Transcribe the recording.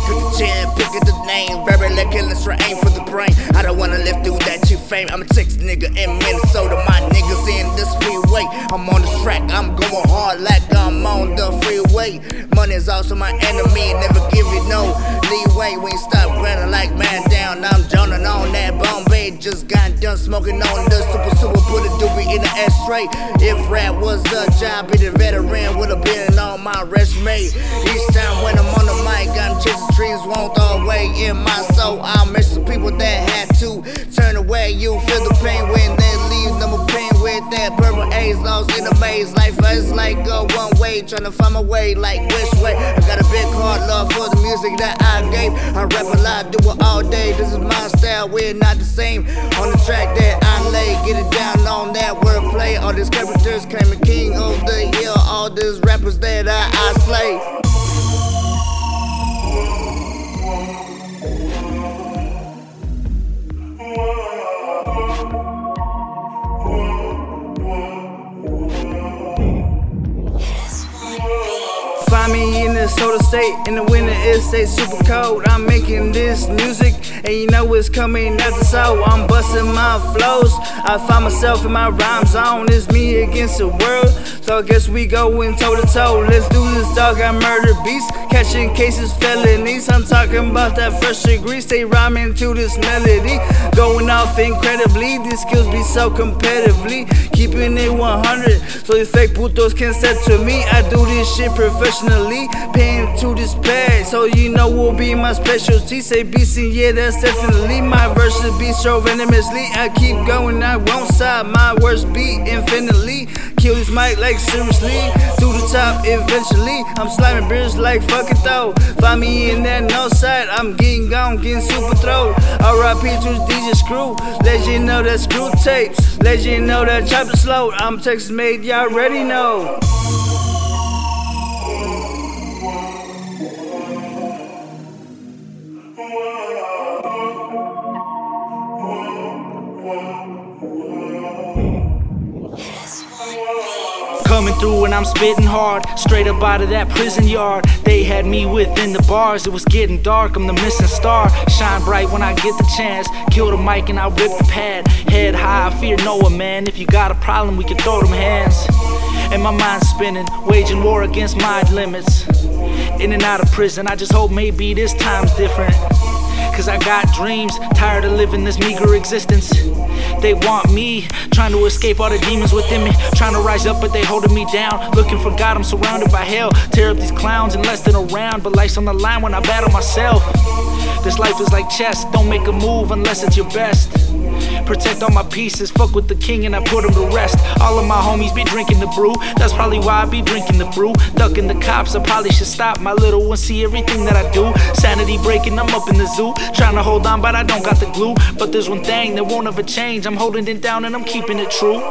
chin, pick up the name. Very killers for aim for the brain. I don't wanna live through that cheap fame. I'm a Texas nigga in Minnesota. My niggas in the speedway. I'm on the track, I'm going hard like I'm on the freeway. Money is also my enemy, never give you no leeway. When you stop grinding like man down, I'm drowning on that Bombay. Just got done smoking on the super super, put a doobie in the ashtray. If rap was a job, be the veteran would have been on my resume. Each time when I'm on the mic, in my soul. I'll miss the people that had to turn away. You feel the pain when they leave, number pain with that purple haze, lost in the maze. Life is like a one way, trying to find my way, like which way. I got a big heart, love for the music that I gave. I rap a lot, do it all day. This is my style, we're not the same. On the track that I lay, get it down on that wordplay. All these characters claiming king of the hill, all these rappers that I, the state, in the winter it stays super cold. I'm making this music, and you know it's coming out the soul. I'm busting my flows. I find myself in my rhyme zone. It's me against the world, so I guess we going toe to toe. Let's do this, dog. I murder beats, catching cases, felonies. I'm talking about that fresh degree, stay rhyming to this melody. Going off incredibly, these skills be so competitively. Keeping it 100, so these fake putos can step to me. I do this shit professionally, paying to bag, so you know will be my specialty. Say BC, yeah, that's definitely my verses be so venomously. I keep going, I won't stop. My words be infinitely. Kill this mic like seriously, to the top eventually. I'm slamming beers like fuck it though. Find me in that no side, I'm getting gone, getting super throat. RIP to the DJ Screw, legend know that screw tapes, legend know that chopper slow. I'm Texas made, y'all already know. Coming through and I'm spitting hard, straight up out of that prison yard. They had me within the bars, it was getting dark. I'm the missing star. Shine bright when I get the chance. Kill the mic and I rip the pad. Head high, I fear no one, man. If you got a problem, we can throw them hands. And my mind's spinning, waging war against my limits. In and out of prison, I just hope maybe this time's different. Cause I got dreams, tired of living this meager existence. They want me, trying to escape all the demons within me. Trying to rise up, but they holding me down. Looking for God, I'm surrounded by hell. Tear up these clowns and less than a round. But life's on the line when I battle myself. This life is like chess, don't make a move unless it's your best. Protect all my pieces, fuck with the king and I put him to rest. All of my homies be drinking the brew, that's probably why I be drinking the brew. Ducking the cops, I probably should stop. My little one see everything that I do. Sanity breaking, I'm up in the zoo. Trying to hold on, but I don't got the glue. But there's one thing that won't ever change. I'm holding it down and I'm keeping it true.